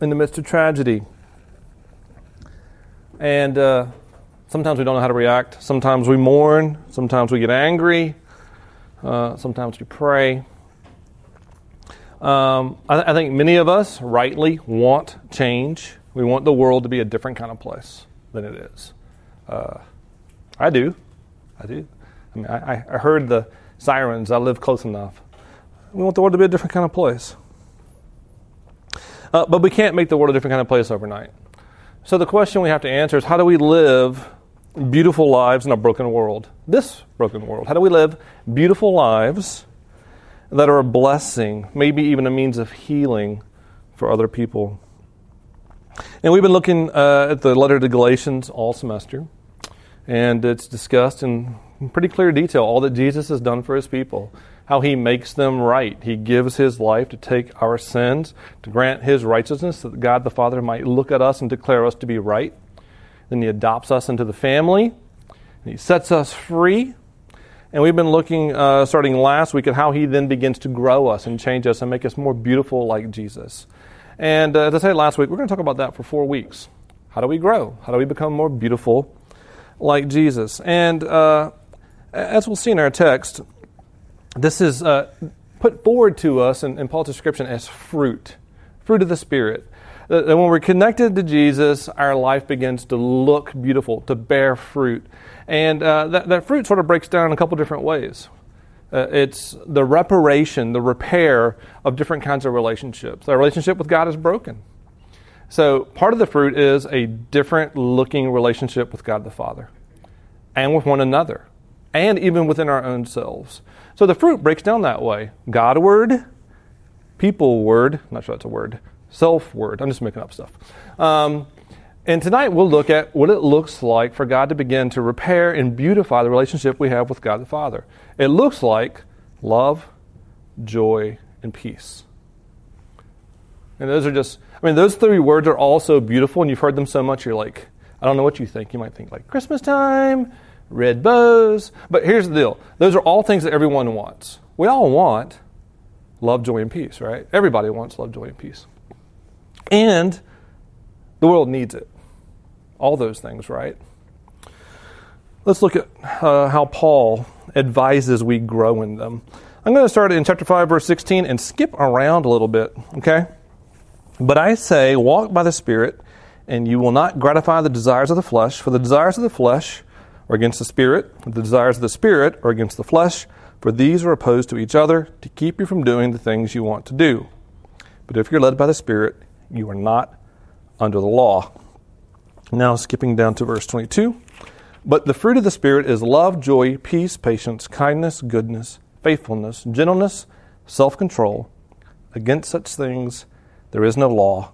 in the midst of tragedy. And uh, sometimes we don't know how to react. Sometimes we mourn. Sometimes we get angry. Uh, sometimes we pray. Um, I, I, think many of us rightly want change. We want the world to be a different kind of place than it is. Uh, I do. I do. I mean, I, I heard the sirens. I live close enough. We want the world to be a different kind of place. Uh, but we can't make the world a different kind of place overnight. So the question we have to answer is how do we live beautiful lives in a broken world? This broken world. How do we live beautiful lives that are a blessing, maybe even a means of healing for other people? And we've been looking uh, at the letter to Galatians all semester, and it's discussed in pretty clear detail all that Jesus has done for his people how he makes them right. He gives his life to take our sins, to grant his righteousness, that God the Father might look at us and declare us to be right. Then he adopts us into the family. he sets us free. And we've been looking, uh, starting last week, at how he then begins to grow us and change us and make us more beautiful like Jesus. And uh, as I said last week, we're going to talk about that for four weeks. How do we grow? How do we become more beautiful like Jesus? And uh, as we'll see in our text, this is uh, put forward to us in, in, Paul's description as fruit, fruit of the Spirit. That when we're connected to Jesus, our life begins to look beautiful, to bear fruit. And uh, that, that fruit sort of breaks down in a couple different ways. Uh, it's the reparation, the repair of different kinds of relationships. Our relationship with God is broken. So, part of the fruit is a different looking relationship with God the Father and with one another, and even within our own selves. So the fruit breaks down that way God word, people word, not sure that's a word, self word. I'm just making up stuff. Um, and tonight we'll look at what it looks like for God to begin to repair and beautify the relationship we have with God the Father. It looks like love, joy, and peace. And those are just, I mean, those three words are all so beautiful, and you've heard them so much, you're like, I don't know what you think. You might think like Christmas time, red bows. But here's the deal those are all things that everyone wants. We all want love, joy, and peace, right? Everybody wants love, joy, and peace. And the world needs it. All those things, right? Let's look at uh, how Paul advises we grow in them. I'm going to start in chapter 5, verse 16, and skip around a little bit, okay? But I say, walk by the Spirit, and you will not gratify the desires of the flesh, for the desires of the flesh or against the Spirit, the desires of the Spirit or against the flesh, for these are opposed to each other to keep you from doing the things you want to do. But if you're led by the Spirit, you are not under the law. Now, skipping down to verse 22. But the fruit of the Spirit is love, joy, peace, patience, kindness, goodness, faithfulness, gentleness, self control. Against such things there is no law.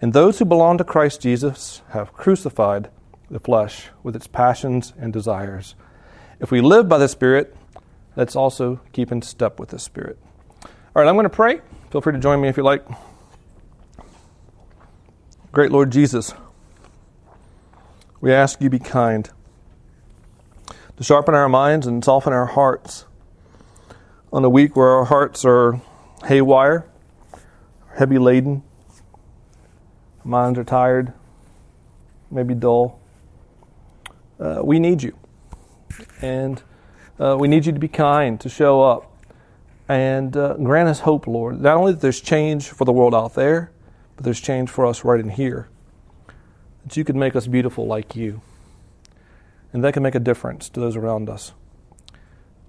And those who belong to Christ Jesus have crucified the flesh with its passions and desires. If we live by the Spirit, let's also keep in step with the Spirit. All right, I'm going to pray. Feel free to join me if you like. Great Lord Jesus, we ask you be kind to sharpen our minds and soften our hearts on a week where our hearts are haywire, heavy laden, minds are tired, maybe dull uh, we need you. And uh, we need you to be kind, to show up, and uh, grant us hope, Lord. Not only that there's change for the world out there, but there's change for us right in here. That you could make us beautiful like you. And that can make a difference to those around us.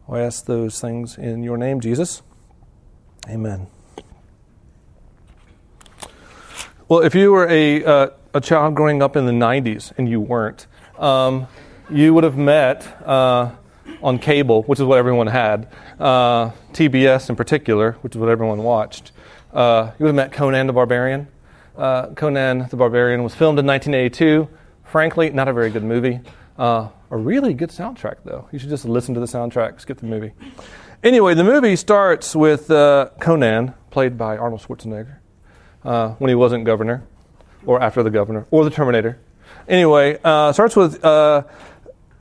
I ask those things in your name, Jesus. Amen. Well, if you were a, uh, a child growing up in the 90s and you weren't, um, you would have met uh, on cable, which is what everyone had, uh, TBS in particular, which is what everyone watched. Uh, you would have met Conan the Barbarian. Uh, Conan the Barbarian was filmed in 1982. Frankly, not a very good movie. Uh, a really good soundtrack, though. You should just listen to the soundtrack, skip the movie. Anyway, the movie starts with uh, Conan, played by Arnold Schwarzenegger, when he wasn't governor, or after the governor, or the Terminator. Anyway, starts with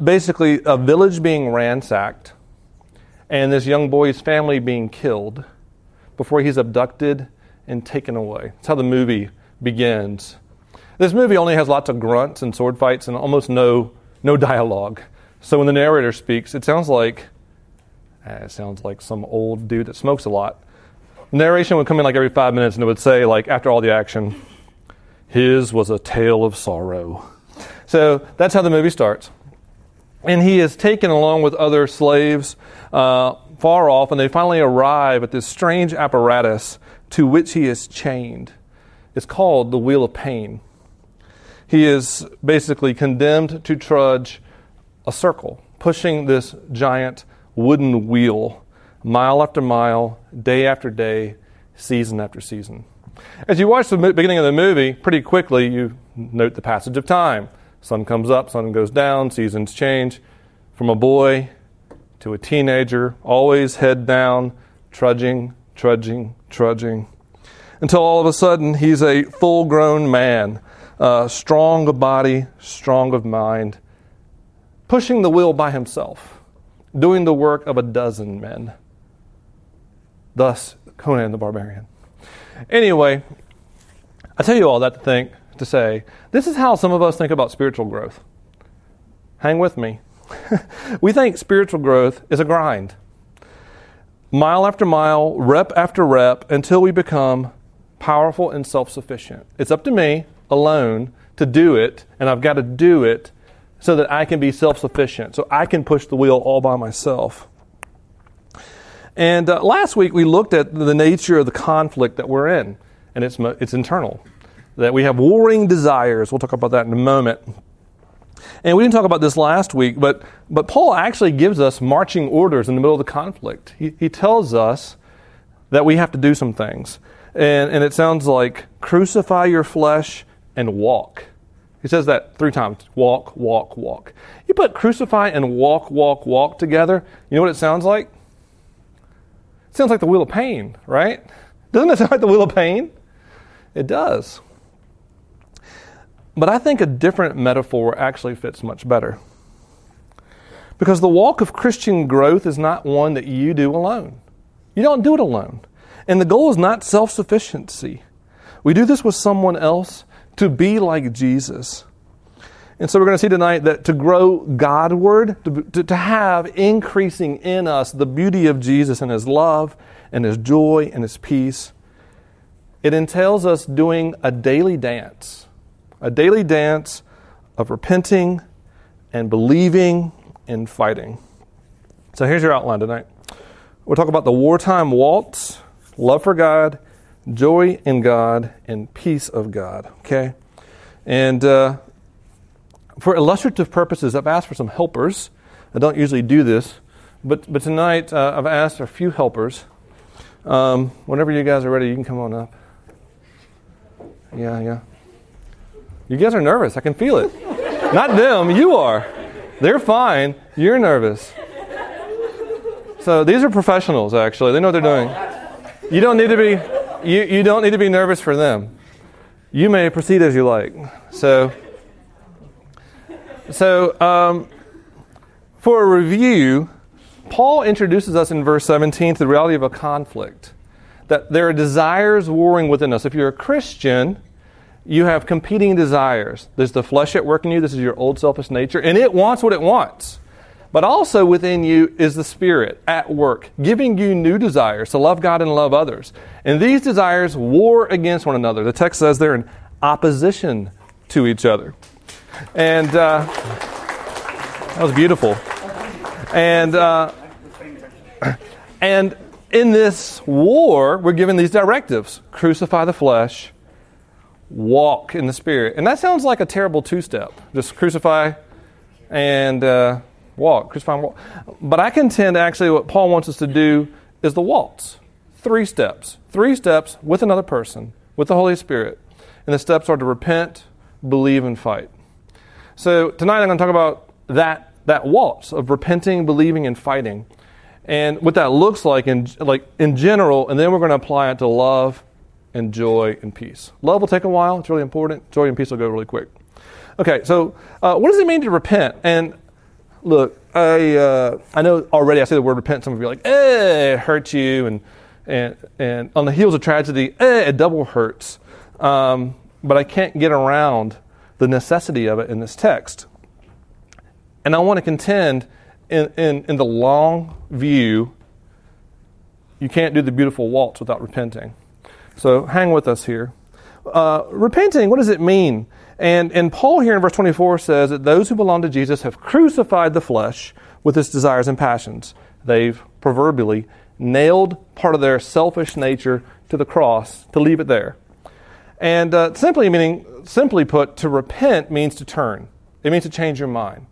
basically a village being ransacked and this young boy's family being killed before he's abducted and taken away. That's how the movie begins. This movie only has lots of grunts and sword fights and almost no, no dialogue. So when the narrator speaks, it sounds like eh, it sounds like some old dude that smokes a lot. narration would come in like every five minutes and it would say, like, after all the action, his was a tale of sorrow. So that's how the movie starts. And he is taken along with other slaves uh, far off, and they finally arrive at this strange apparatus to which he is chained. It's called the Wheel of Pain. He is basically condemned to trudge a circle, pushing this giant wooden wheel mile after mile, day after day, season after season. As you watch the beginning of the movie, pretty quickly you note the passage of time. Sun comes up, sun goes down, seasons change. From a boy to a teenager, always head down, trudging, trudging, trudging, until all of a sudden he's a full grown man, uh, strong of body, strong of mind, pushing the wheel by himself, doing the work of a dozen men. Thus, Conan the Barbarian. Anyway, I tell you all that to think, to say, this is how some of us think about spiritual growth. Hang with me. we think spiritual growth is a grind. Mile after mile, rep after rep, until we become powerful and self sufficient. It's up to me alone to do it, and I've got to do it so that I can be self sufficient, so I can push the wheel all by myself. And uh, last week we looked at the nature of the conflict that we're in, and it's, it's internal. That we have warring desires. We'll talk about that in a moment. And we didn't talk about this last week, but, but Paul actually gives us marching orders in the middle of the conflict. He, he tells us that we have to do some things. And, and it sounds like crucify your flesh and walk. He says that three times walk, walk, walk. You put crucify and walk, walk, walk together, you know what it sounds like? It sounds like the wheel of pain, right? Doesn't it sound like the wheel of pain? It does. But I think a different metaphor actually fits much better. Because the walk of Christian growth is not one that you do alone. You don't do it alone. And the goal is not self sufficiency. We do this with someone else to be like Jesus. And so we're going to see tonight that to grow Godward, to, to, to, have increasing in us the beauty of Jesus and His love and His joy and His peace, it entails us doing a daily dance, a daily dance of repenting and believing and fighting. So here's your outline tonight. We'll talk about the wartime waltz, love for God, joy in God, and peace of God. Okay? And uh, for illustrative purposes, I've asked for some helpers. I don't usually do this, but, but tonight uh, I've asked a few helpers. Um, whenever you guys are ready, you can come on up. Yeah, yeah. You guys are nervous. I can feel it. Not them, you are. They're fine. You're nervous. So these are professionals, actually. They know what they're doing. You don't need to be you, you don't need to be nervous for them. You may proceed as you like. So, so um, for a review, Paul introduces us in verse 17 to the reality of a conflict. That there are desires warring within us. If you're a Christian, you have competing desires. There's the flesh at work in you. This is your old selfish nature, and it wants what it wants. But also within you is the Spirit at work, giving you new desires to love God and love others. And these desires war against one another. The text says they're in opposition to each other. And uh, that was beautiful. And, uh, and in this war, we're given these directives crucify the flesh, walk in the Spirit. And that sounds like a terrible two step. Just crucify and. Uh, walk, crucify and walk. But I contend actually what Paul wants us to do is the waltz. Three steps. Three steps with another person, with the Holy Spirit. And the steps are to repent, believe, and fight. So tonight I'm going to talk about that, that waltz of repenting, believing, and fighting. And what that looks like in, like in general, and then we're going to apply it to love and joy and peace. Love will take a while, it's really important. Joy and peace will go really quick. Okay, so uh, what does it mean to repent? And look, I uh, I know already. I say the word repent. Some of you are like, eh, it hurts you, and and and on the heels of tragedy, eh, it double hurts. Um, but I can't get around the necessity of it in this text. And I want to contend in, in, in the long view, you can't do the beautiful waltz without repenting. So hang with us here. Uh, repenting, what does it mean? And, and Paul here in verse 24 says that those who belong to Jesus have crucified the flesh with its desires and passions. They've proverbially nailed part of their selfish nature to the cross to leave it there. And uh, simply meaning, simply put, to repent means to turn. It means to change your mind,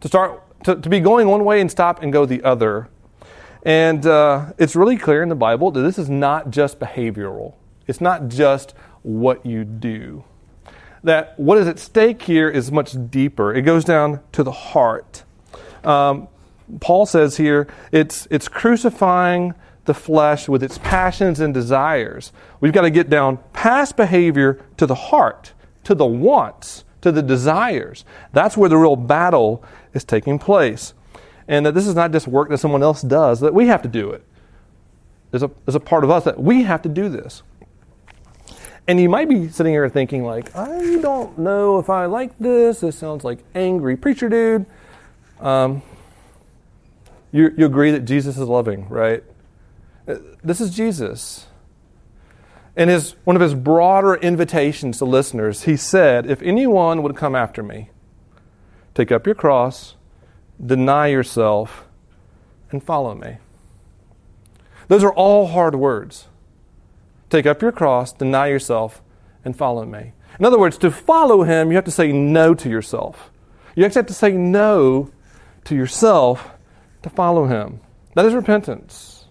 to start to, to be going one way and stop and go the other. And uh, it's really clear in the Bible that this is not just behavioral. It's not just what you do. That what is at stake here is much deeper. It goes down to the heart. Um, Paul says here it's, it's crucifying the flesh with its passions and desires. We've got to get down past behavior to the heart, to the wants, to the desires. That's where the real battle is taking place. And that this is not just work that someone else does, that we have to do it. There's a, there's a part of us that we have to do this. And you might be sitting here thinking, like, I don't know if I like this. This sounds like angry preacher dude. Um, you, you agree that Jesus is loving, right? This is Jesus. In his, one of his broader invitations to listeners, he said, If anyone would come after me, take up your cross, deny yourself, and follow me. Those are all hard words. Take up your cross, deny yourself, and follow me. In other words, to follow him, you have to say no to yourself. You actually have to say no to yourself to follow him. That is repentance.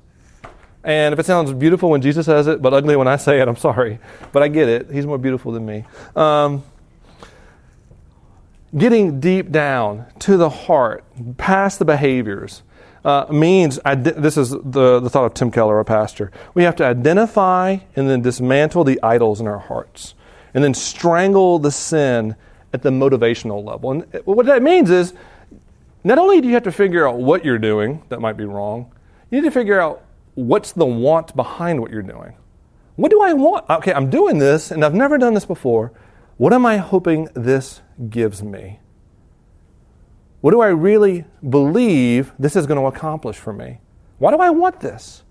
And if it sounds beautiful when Jesus says it, but ugly when I say it, I'm sorry. But I get it. He's more beautiful than me. Um, getting deep down to the heart, past the behaviors, uh, means this is the, the thought of Tim Keller, a pastor. We have to identify and then dismantle the idols in our hearts, and then strangle the sin at the motivational level. And what that means is not only do you have to figure out what you're doing that might be wrong, you need to figure out what's the want behind what you're doing. What do I want? Okay, I'm doing this and I've never done this before. What am I hoping this gives me? What do I really believe this is going to accomplish for me? Why do I want this?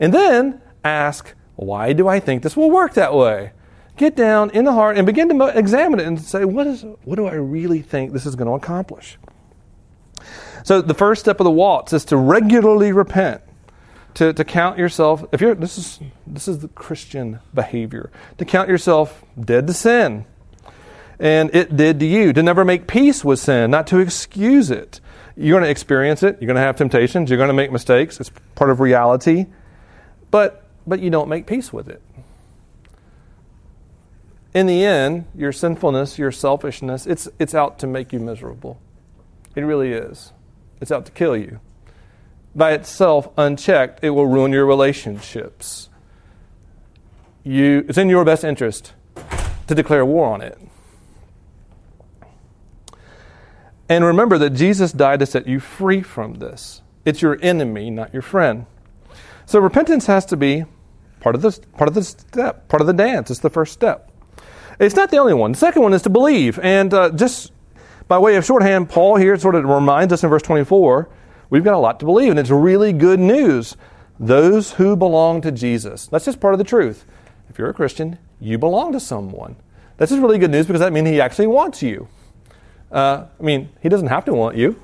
And then ask, why do I think this will work that way? Get down in the heart and begin to examine it and say, what, is, what do I really think this is going to accomplish? So the first step of the waltz is to regularly repent. To, to count yourself, if you're this is this is the Christian behavior, to count yourself dead to sin and it did to you. To never make peace with sin, not to excuse it. You're going to experience it. You're going to have temptations. You're going to make mistakes. It's part of reality. But, but you don't make peace with it. In the end, your sinfulness, your selfishness, it's, it's out to make you miserable. It really is. It's out to kill you. By itself, unchecked, it will ruin your relationships. You, it's in your best interest to declare war on it. And remember that Jesus died to set you free from this. It's your enemy, not your friend. So repentance has to be part of this part of the step, part of the dance. It's the first step. It's not the only one. The second one is to believe. And uh, just by way of shorthand, Paul here sort of reminds us in verse 24 we've got a lot to believe, and it's really good news. Those who belong to Jesus. That's just part of the truth. If you're a Christian, you belong to someone. That's just really good news because that means he actually wants you. Uh, I mean, He doesn't have to want you.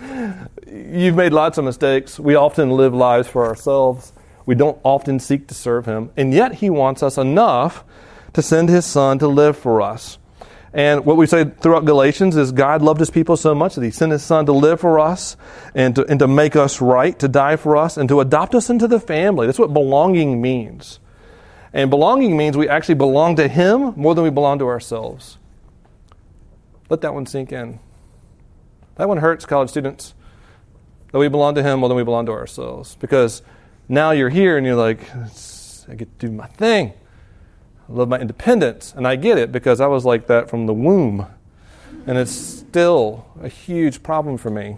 You've made lots of mistakes. We often live lives for ourselves. We don't often seek to serve Him. And yet, He wants us enough to send His Son to live for us. And what we say throughout Galatians is God loved His people so much that He sent His Son to live for us and to, and to make us right, to die for us, and to adopt us into the family. That's what belonging means. And belonging means we actually belong to Him more than we belong to ourselves. Let that one sink in. That one hurts, college students. That we belong to Him more than we belong to ourselves. Because now you're here and you're like, I get to do my thing. I love my independence. And I get it because I was like that from the womb. And it's still a huge problem for me.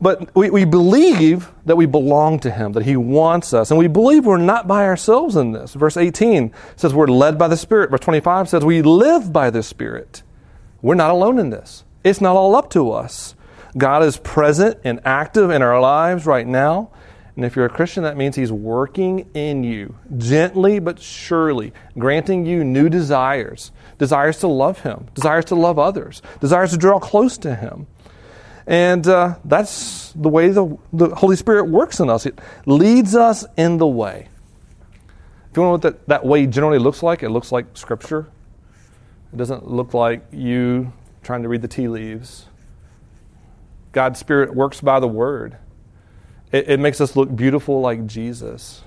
But we, we believe that we belong to Him, that He wants us. And we believe we're not by ourselves in this. Verse 18 says we're led by the Spirit. Verse 25 says we live by the Spirit. We're not alone in this. It's not all up to us. God is present and active in our lives right now. And if you're a Christian, that means He's working in you, gently but surely, granting you new desires desires to love Him, desires to love others, desires to draw close to Him. And uh, that's the way the, the Holy Spirit works in us. It leads us in the way. If you want to know what that, that way generally looks like, it looks like Scripture. It doesn't look like you trying to read the tea leaves. God's Spirit works by the Word. It, it makes us look beautiful like Jesus.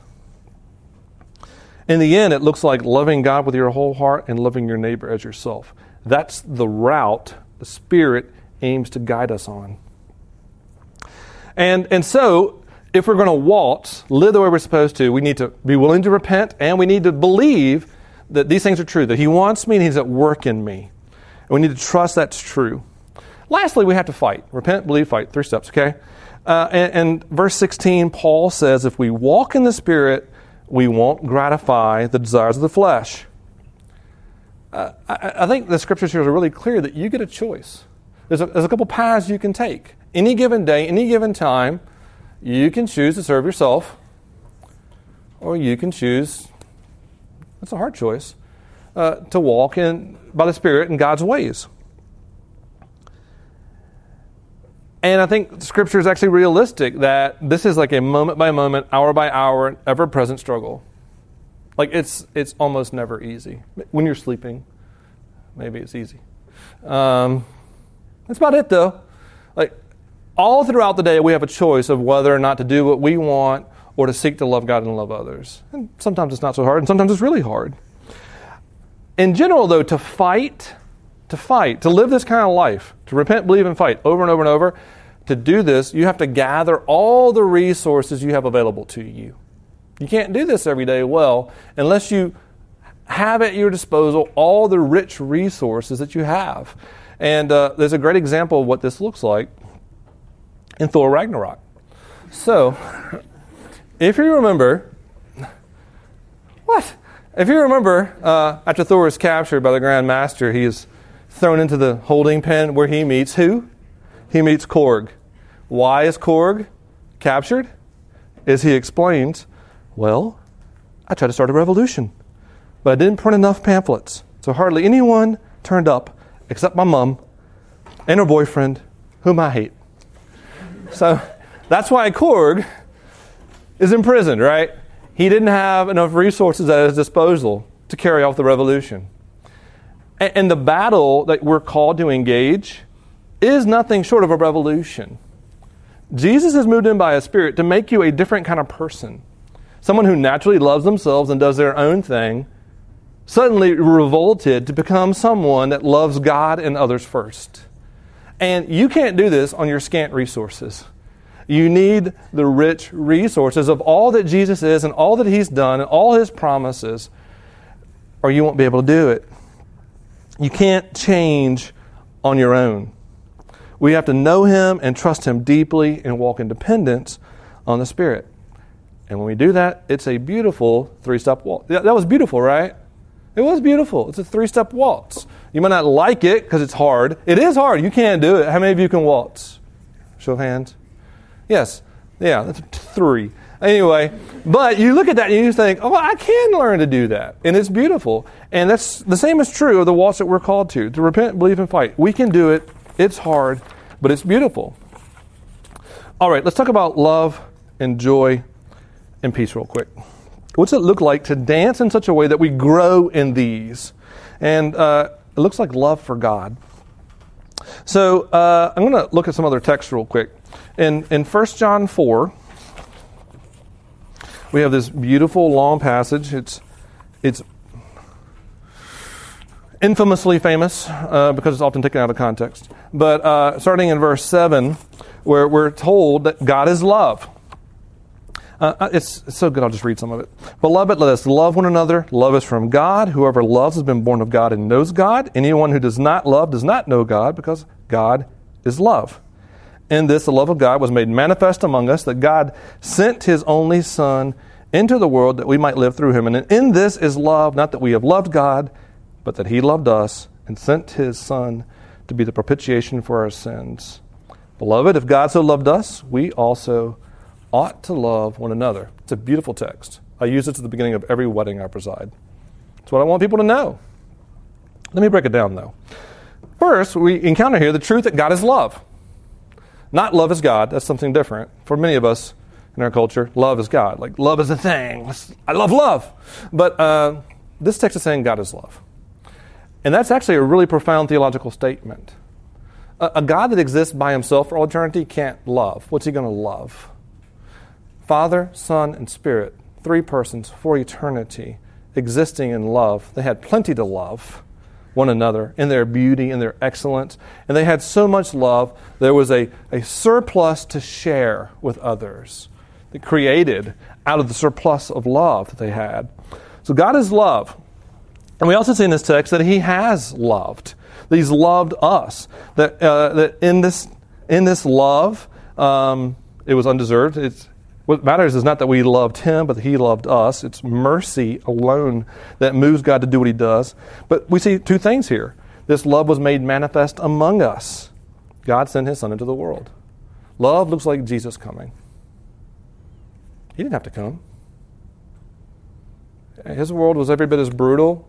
In the end, it looks like loving God with your whole heart and loving your neighbor as yourself. That's the route the Spirit aims to guide us on. And, and so, if we're going to waltz, live the way we're supposed to, we need to be willing to repent and we need to believe that these things are true, that He wants me and He's at work in me. And we need to trust that's true. Lastly, we have to fight. Repent, believe, fight. Three steps, okay? Uh, and, and verse 16, Paul says, if we walk in the Spirit, we won't gratify the desires of the flesh. Uh, I, I, think the scriptures here are really clear that you get a choice. There's a, there's a couple paths you can take. Any given day, any given time, you can choose to serve yourself, or you can choose, that's a hard choice, uh, to walk in by the Spirit in God's ways. And I think Scripture is actually realistic that this is like a moment by moment, hour by hour, ever present struggle. Like it's it's almost never easy. When you're sleeping, maybe it's easy. Um, that's about it, though. Like all throughout the day, we have a choice of whether or not to do what we want or to seek to love God and love others. And sometimes it's not so hard, and sometimes it's really hard. In general, though, to fight to fight, to live this kind of life, to repent, believe, and fight over and over and over, to do this, you have to gather all the resources you have available to you. You can't do this every day well unless you have at your disposal all the rich resources that you have. And uh, there's a great example of what this looks like in Thor Ragnarok. So, if you remember, what? If you remember, uh, after Thor is captured by the Grand Master, he is thrown into the holding pen where he meets who? He meets Korg. Why is Korg captured? As he explains, well, I tried to start a revolution, but I didn't print enough pamphlets. So hardly anyone turned up except my mom and her boyfriend, whom I hate. So that's why Korg is imprisoned, right? He didn't have enough resources at his disposal to carry off the revolution. And the battle that we're called to engage is nothing short of a revolution. Jesus is moved in by a spirit to make you a different kind of person. Someone who naturally loves themselves and does their own thing, suddenly revolted to become someone that loves God and others first. And you can't do this on your scant resources. You need the rich resources of all that Jesus is and all that He's done and all His promises, or you won't be able to do it. You can't change on your own. We have to know Him and trust Him deeply and walk in dependence on the Spirit. And when we do that, it's a beautiful three step walk. That was beautiful, right? It was beautiful. It's a three step waltz. You might not like it because it's hard. It is hard. You can't do it. How many of you can waltz? Show of hands. Yes. Yeah, that's three. Anyway, but you look at that and you think, oh, I can learn to do that. And it's beautiful. And that's the same is true of the waltz that we're called to to repent, believe, and fight. We can do it. It's hard, but it's beautiful. All right, let's talk about love and joy and peace real quick. What's it look like to dance in such a way that we grow in these? And uh, it looks like love for God. So uh, I'm going to look at some other text real quick. In, in 1 John 4, we have this beautiful long passage. It's, it's infamously famous uh, because it's often taken out of context. But uh, starting in verse 7, where we're told that God is love. Uh, uh, it's, it's, so good, I'll just read some of it. Beloved, let us love one another. Love is from God. Whoever loves has been born of God and knows God. Anyone who does not love does not know God because God is love. In this, the love of God was made manifest among us, that God sent his only Son into the world that we might live through him. And in this is love, not that we have loved God, but that he loved us and sent his Son to be the propitiation for our sins. Beloved, if God so loved us, we also ought to love one another. It's a beautiful text. I use it at the beginning of every wedding I preside. It's what I want people to know. Let me break it down, though. First, we encounter here the truth that God is love. Not love is God, that's something different. For many of us in our culture, love is God. Like, love is a thing. I love love. But uh, this text is saying God is love. And that's actually a really profound theological statement. A, a God that exists by himself for all eternity can't love. What's he going to love? Father, Son, and Spirit, three persons for eternity, existing in love. They had plenty to love one another in their beauty and their excellence. And they had so much love, there was a, a surplus to share with others that created out of the surplus of love that they had. So God is love. And we also see in this text that He has loved. That He's loved us. That, uh, that in, this, in this love, um, it was undeserved. It's, what matters is not that we loved him, but that he loved us. It's mercy alone that moves God to do what he does. But we see two things here. This love was made manifest among us. God sent his son into the world. Love looks like Jesus coming. He didn't have to come. His world was every bit as brutal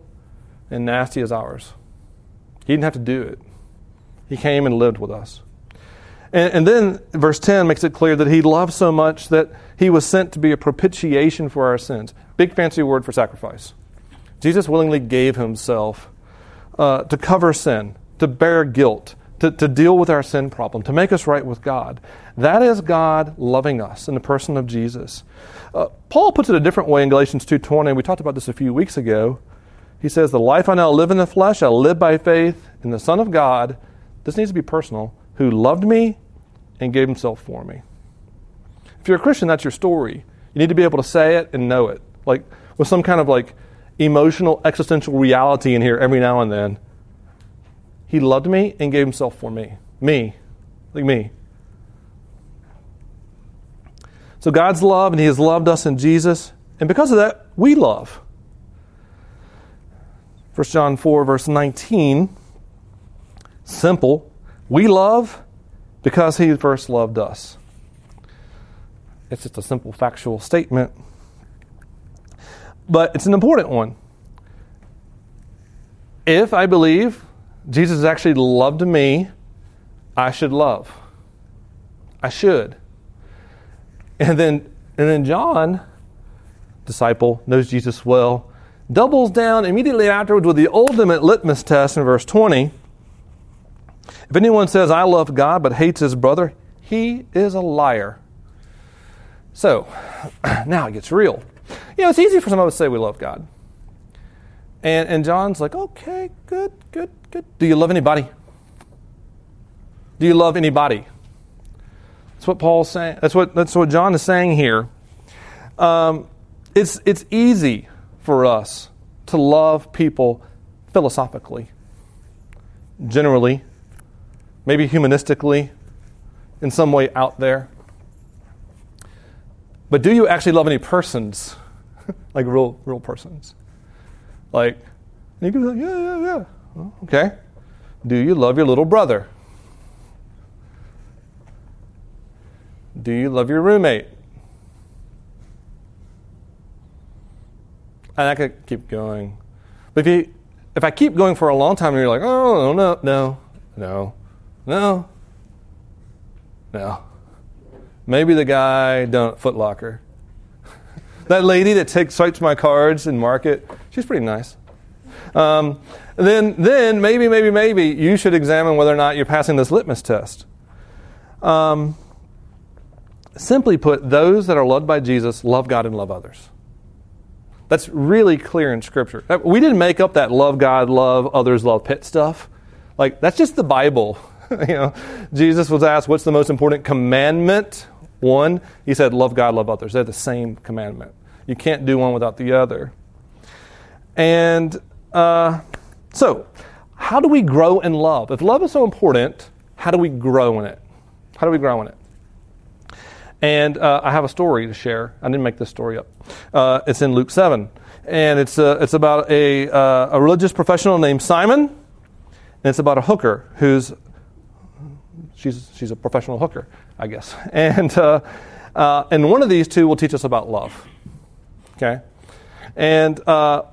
and nasty as ours. He didn't have to do it. He came and lived with us. And, and, then verse 10 makes it clear that he loved so much that he was sent to be a propitiation for our sins. Big fancy word for sacrifice. Jesus willingly gave himself uh, to cover sin, to bear guilt, to, to deal with our sin problem, to make us right with God. That is God loving us in the person of Jesus. Uh, Paul puts it a different way in Galatians 2.20. We talked about this a few weeks ago. He says, The life I now live in the flesh, I live by faith in the Son of God. This needs to be personal who loved me and gave himself for me. If you're a Christian, that's your story. You need to be able to say it and know it. Like with some kind of like emotional existential reality in here every now and then. He loved me and gave himself for me. Me. Like me. So God's love and he has loved us in Jesus, and because of that, we love. 1 John 4 verse 19 simple we love because he first loved us. It's just a simple factual statement, but it's an important one. If I believe Jesus actually loved me, I should love. I should. And then and then John, disciple, knows Jesus well, doubles down immediately afterwards with the ultimate litmus test in verse 20 if anyone says, I love God, but hates his brother, he is a liar. So, now it gets real. You know, it's easy for some of us to say we love God. And, and John's like, okay, good, good, good. Do you love anybody? Do you love anybody? That's what Paul's saying. That's what, that's what John is saying here. Um, it's, it's easy for us to love people philosophically, generally, maybe humanistically, in some way out there. But do you actually love any persons? like real, real persons? Like, you can be like, yeah, yeah, yeah. Well, okay. Do you love your little brother? Do you love your roommate? And I could keep going. But if you if I keep going for a long time and you're like, oh no, no, no, no. No. Maybe the guy down at Foot Locker. that lady that takes swipes my cards in market, she's pretty nice. Um, then, then maybe, maybe, maybe you should examine whether or not you're passing this litmus test. Um, simply put, those that are loved by Jesus love God and love others. That's really clear in Scripture. We didn't make up that love God, love others, love pit stuff. Like, that's just the Bible. you know, Jesus was asked, What's the most important commandment? One, he said, Love God, love others. They're the same commandment. You can't do one without the other. And uh, so, how do we grow in love? If love is so important, how do we grow in it? How do we grow in it? And uh, I have a story to share. I didn't make this story up. Uh, it's in Luke 7. And it's, uh, it's about a, uh, a religious professional named Simon. And it's about a hooker who's, she's, she's a professional hooker, I guess. And, uh, uh, and one of these two will teach us about love. Okay? And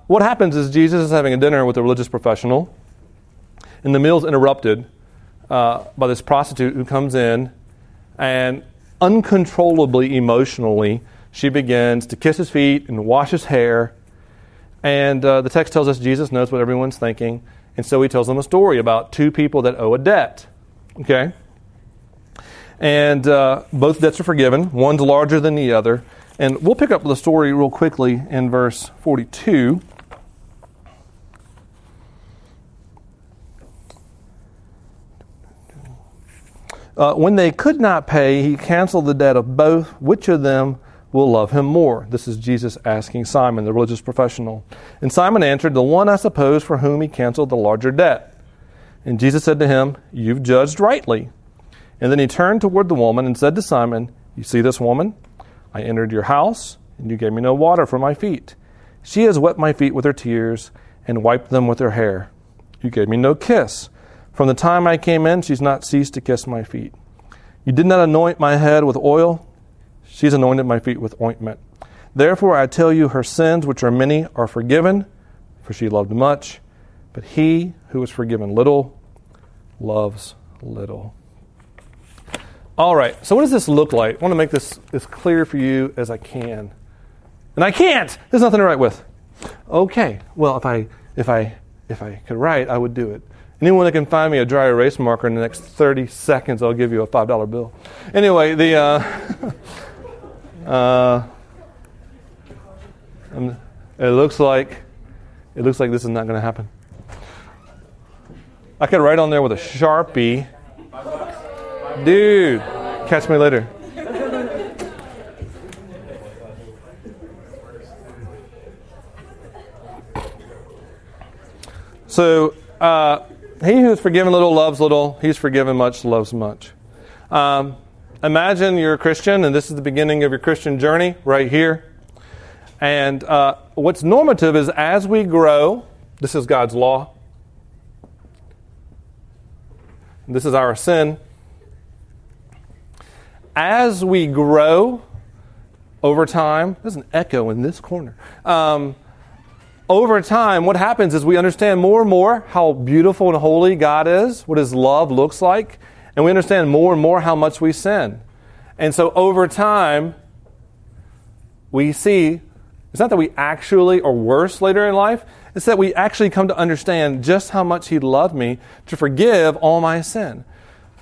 what happens is Jesus is having a dinner with a religious professional. And the meal's interrupted by this prostitute who comes in and uncontrollably emotionally, she begins to kiss his feet and wash his hair. And uh, the text tells us Jesus knows what everyone's thinking. And so he tells them a story about two people that owe a debt. Okay? And uh, both debts are forgiven. One's larger than the other. And we'll pick up the story real quickly in verse 42. Uh, when they could not pay, he canceled the debt of both. Which of them will love him more? This is Jesus asking Simon, the religious professional. And Simon answered, The one, I suppose, for whom he canceled the larger debt. And Jesus said to him, You've judged rightly. And then he turned toward the woman and said to Simon, You see this woman? I entered your house, and you gave me no water for my feet. She has wet my feet with her tears and wiped them with her hair. You gave me no kiss. From the time I came in, she's not ceased to kiss my feet. You did not anoint my head with oil, she's anointed my feet with ointment. Therefore, I tell you, her sins, which are many, are forgiven, for she loved much. But he who is forgiven little loves little. All right, so what does this look like? I want to make this as clear for you as I can. And I can't. There's nothing to write with. Okay, well, if I, if I, if I could write, I would do it. Anyone that can find me a dry erase marker in the next 30 seconds, I'll give you a $5 bill. Anyway, the. Uh, uh, it looks like it looks like this is not going to happen. I could write on there with a sharpie, dude. Catch me later. So uh, he who is forgiven little loves little. He's forgiven much, loves much. Um, imagine you're a Christian, and this is the beginning of your Christian journey right here. And uh, what's normative is as we grow, this is God's law. This is our sin. As we grow over time, there's an echo in this corner. Um, over time, what happens is we understand more and more how beautiful and holy God is, what His love looks like, and we understand more and more how much we sin. And so over time, we see it's not that we actually are worse later in life, it's that we actually come to understand just how much He loved me to forgive all my sin.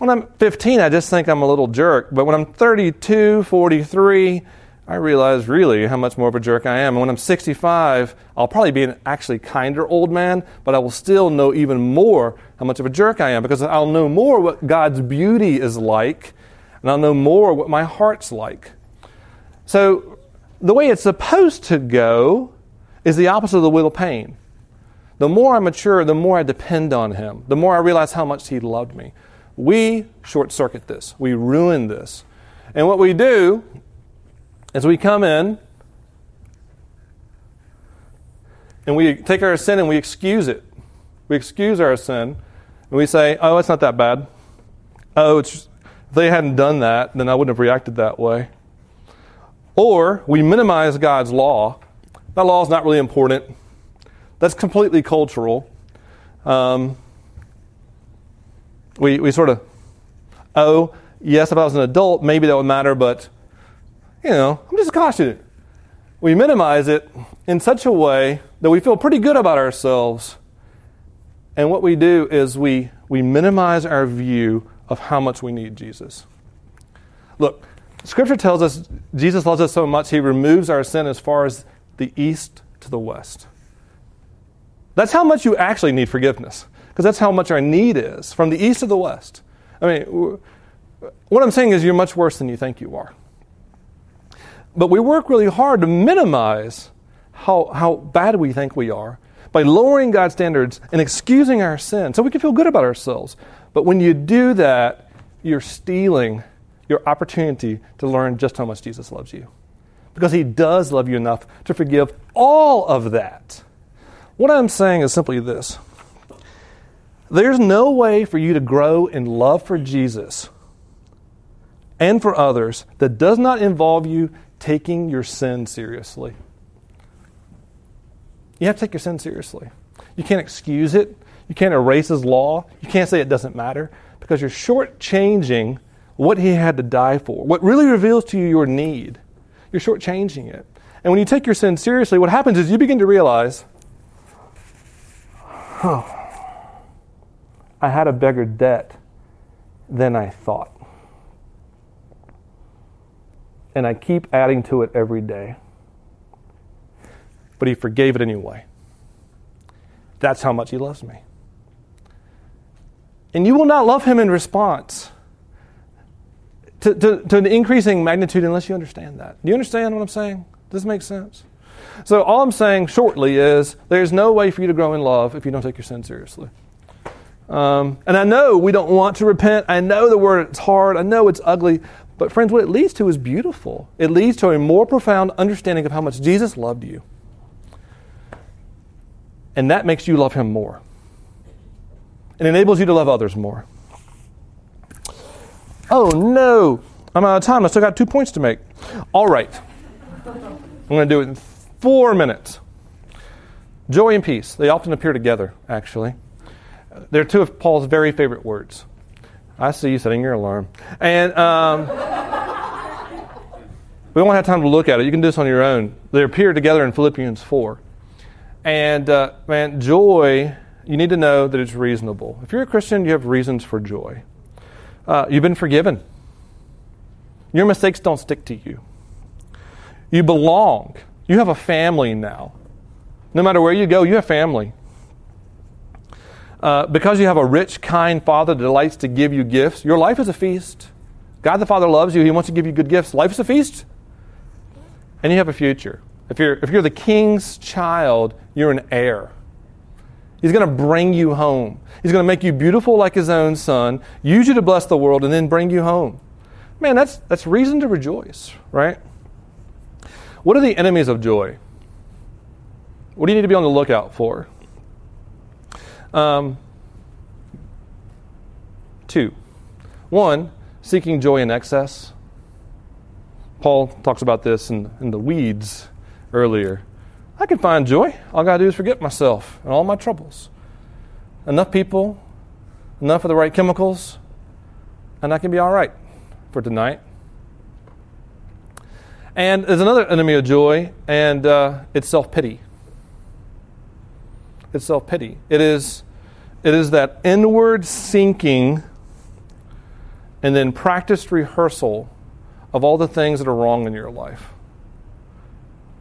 When I'm 15, I just think I'm a little jerk, but when I'm 32, 43, I realize really how much more of a jerk I am. And when I'm 65, I'll probably be an actually kinder old man, but I will still know even more how much of a jerk I am because I'll know more what God's beauty is like, and I'll know more what my heart's like. So, the way it's supposed to go is the opposite of the wheel of pain. The more I mature, the more I depend on Him, the more I realize how much He loved me. We short circuit this, we ruin this. And what we do as we come in and we take our sin and we excuse it. We excuse our sin and we say, oh, it's not that bad. Oh, it's, if they hadn't done that, then I wouldn't have reacted that way. Or we minimize God's law. That law is not really important. That's completely cultural. Um, we, we sort of, oh, yes, if I was an adult, maybe that would matter, but you know, I'm just cautioning. We minimize it in such a way that we feel pretty good about ourselves. And what we do is we, we minimize our view of how much we need Jesus. Look, Scripture tells us Jesus loves us so much, he removes our sin as far as the east to the west. That's how much you actually need forgiveness, because that's how much our need is from the east to the west. I mean, what I'm saying is you're much worse than you think you are. But we work really hard to minimize how, how bad we think we are by lowering God's standards and excusing our sin so we can feel good about ourselves. But when you do that, you're stealing your opportunity to learn just how much Jesus loves you. Because he does love you enough to forgive all of that. What I'm saying is simply this there's no way for you to grow in love for Jesus and for others that does not involve you taking your sin seriously. You have to take your sin seriously. You can't excuse it. You can't erase his law. You can't say it doesn't matter because you're shortchanging what he had to die for. What really reveals to you your need, you're shortchanging it. And when you take your sin seriously, what happens is you begin to realize, oh, I had a bigger debt than I thought. And I keep adding to it every day. But he forgave it anyway. That's how much he loves me. And you will not love him in response to, to, to an increasing magnitude unless you understand that. Do you understand what I'm saying? Does this make sense? So, all I'm saying shortly is there's no way for you to grow in love if you don't take your sin seriously. Um, and I know we don't want to repent. I know the word is hard. I know it's ugly. But, friends, what it leads to is beautiful. It leads to a more profound understanding of how much Jesus loved you. And that makes you love him more. It enables you to love others more. Oh no, I'm out of time. I still got two points to make. All right. I'm going to do it in four minutes. Joy and peace. They often appear together, actually. They're two of Paul's very favorite words. I see you setting your alarm. And um, we won't have time to look at it. You can do this on your own. They appear together in Philippians 4. And uh, man, joy, you need to know that it's reasonable. If you're a Christian, you have reasons for joy. Uh, you've been forgiven. Your mistakes don't stick to you. You belong. You have a family now. No matter where you go, you have family. Uh, because you have a rich, kind Father that delights to give you gifts, your life is a feast. God the Father loves you. He wants to give you good gifts. Life is a feast. And you have a future. If you're, if you're the king's child, you're an heir. He's going to bring you home. He's going to make you beautiful like his own son, use you to bless the world, and then bring you home. Man, that's, that's reason to rejoice, right? What are the enemies of joy? What do you need to be on the lookout for? Um, two. One, seeking joy in excess. Paul talks about this in, in the weeds earlier. I can find joy. All I got to do is forget myself and all my troubles. Enough people, enough of the right chemicals, and I can be all right for tonight. And there's another enemy of joy, and uh, it's self pity. It's self pity. It is, it is that inward sinking and then practiced rehearsal of all the things that are wrong in your life.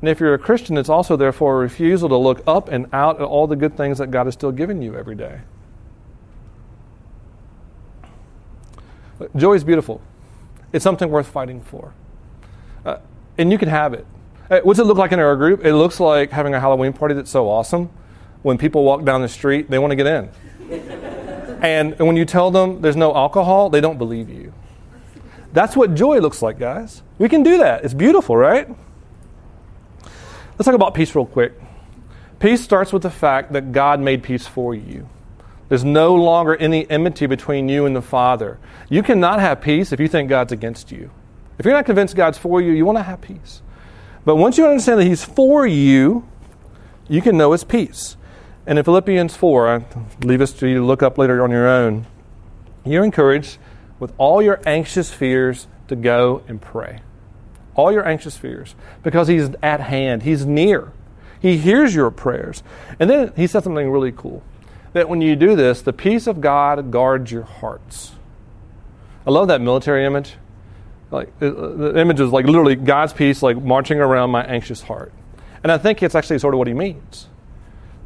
And if you're a Christian, it's also therefore a refusal to look up and out at all the good things that God has still given you every day. Joy is beautiful. It's something worth fighting for. Uh, and you can have it. Uh, what's it look like in our group? It looks like having a Halloween party that's so awesome. When people walk down the street, they want to get in. and, when you tell them there's no alcohol, they don't believe you. That's what joy looks like, guys. We can do that. It's beautiful, right? Let's talk about peace real quick. Peace starts with the fact that God made peace for you. There's no longer any enmity between you and the Father. You cannot have peace if you think God's against you. If you're not convinced God's for you, you want to have peace. But once you understand that He's for you, you can know His peace. And in Philippians 4, I leave this to you to look up later on your own, you're encouraged with all your anxious fears to go and pray all your anxious fears because He's at hand, He's near. He hears your prayers. And then He said something really cool that when you do this, the peace of God guards your hearts. I love that military image. Like uh, the image is like literally God's peace, like marching around my anxious heart. And I think it's actually sort of what he means.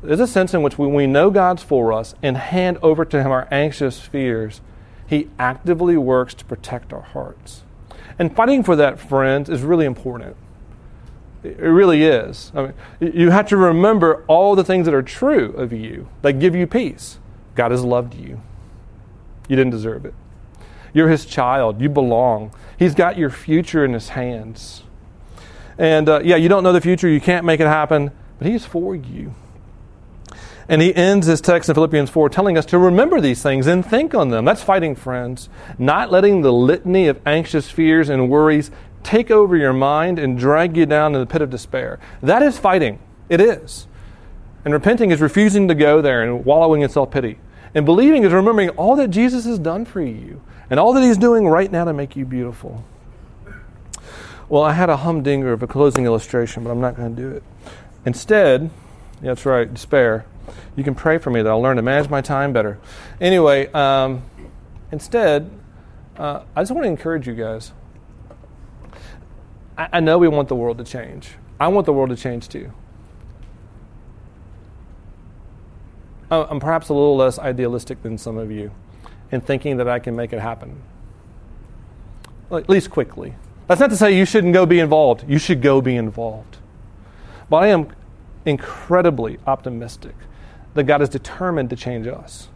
There's a sense in which when we know God's for us and hand over to Him our anxious fears, He actively works to protect our hearts. And fighting for that, friends, is really important. It really is. I mean, you have to remember all the things that are true of you that give you peace. God has loved you. You didn't deserve it. You're his child. You belong. He's got your future in his hands. And uh, yeah, you don't know the future. You can't make it happen, but he's for you. And he ends his text in Philippians 4 telling us to remember these things and think on them. That's fighting, friends. Not letting the litany of anxious fears and worries take over your mind and drag you down in the pit of despair. That is fighting. It is. And repenting is refusing to go there and wallowing in self pity. And believing is remembering all that Jesus has done for you and all that he's doing right now to make you beautiful. Well, I had a humdinger of a closing illustration, but I'm not going to do it. Instead, yeah, that's right, despair. You can pray for me that I'll learn to manage my time better. Anyway, um, instead, uh, I just want to encourage you guys. I, I know we want the world to change. I want the world to change too. I'm perhaps a little less idealistic than some of you in thinking that I can make it happen, at least quickly. That's not to say you shouldn't go be involved. You should go be involved. But I am incredibly optimistic that God is determined to change us,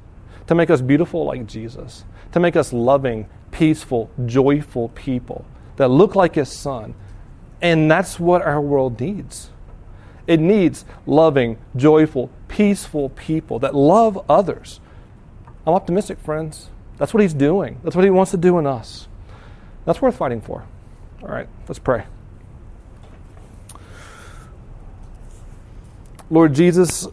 to make us beautiful like Jesus, to make us loving, peaceful, joyful people that look like His Son. And that's what our world needs. It needs loving, joyful, peaceful people that love others. I'm optimistic, friends. That's what He's doing, that's what He wants to do in us. That's worth fighting for. All right, let's pray. Lord Jesus,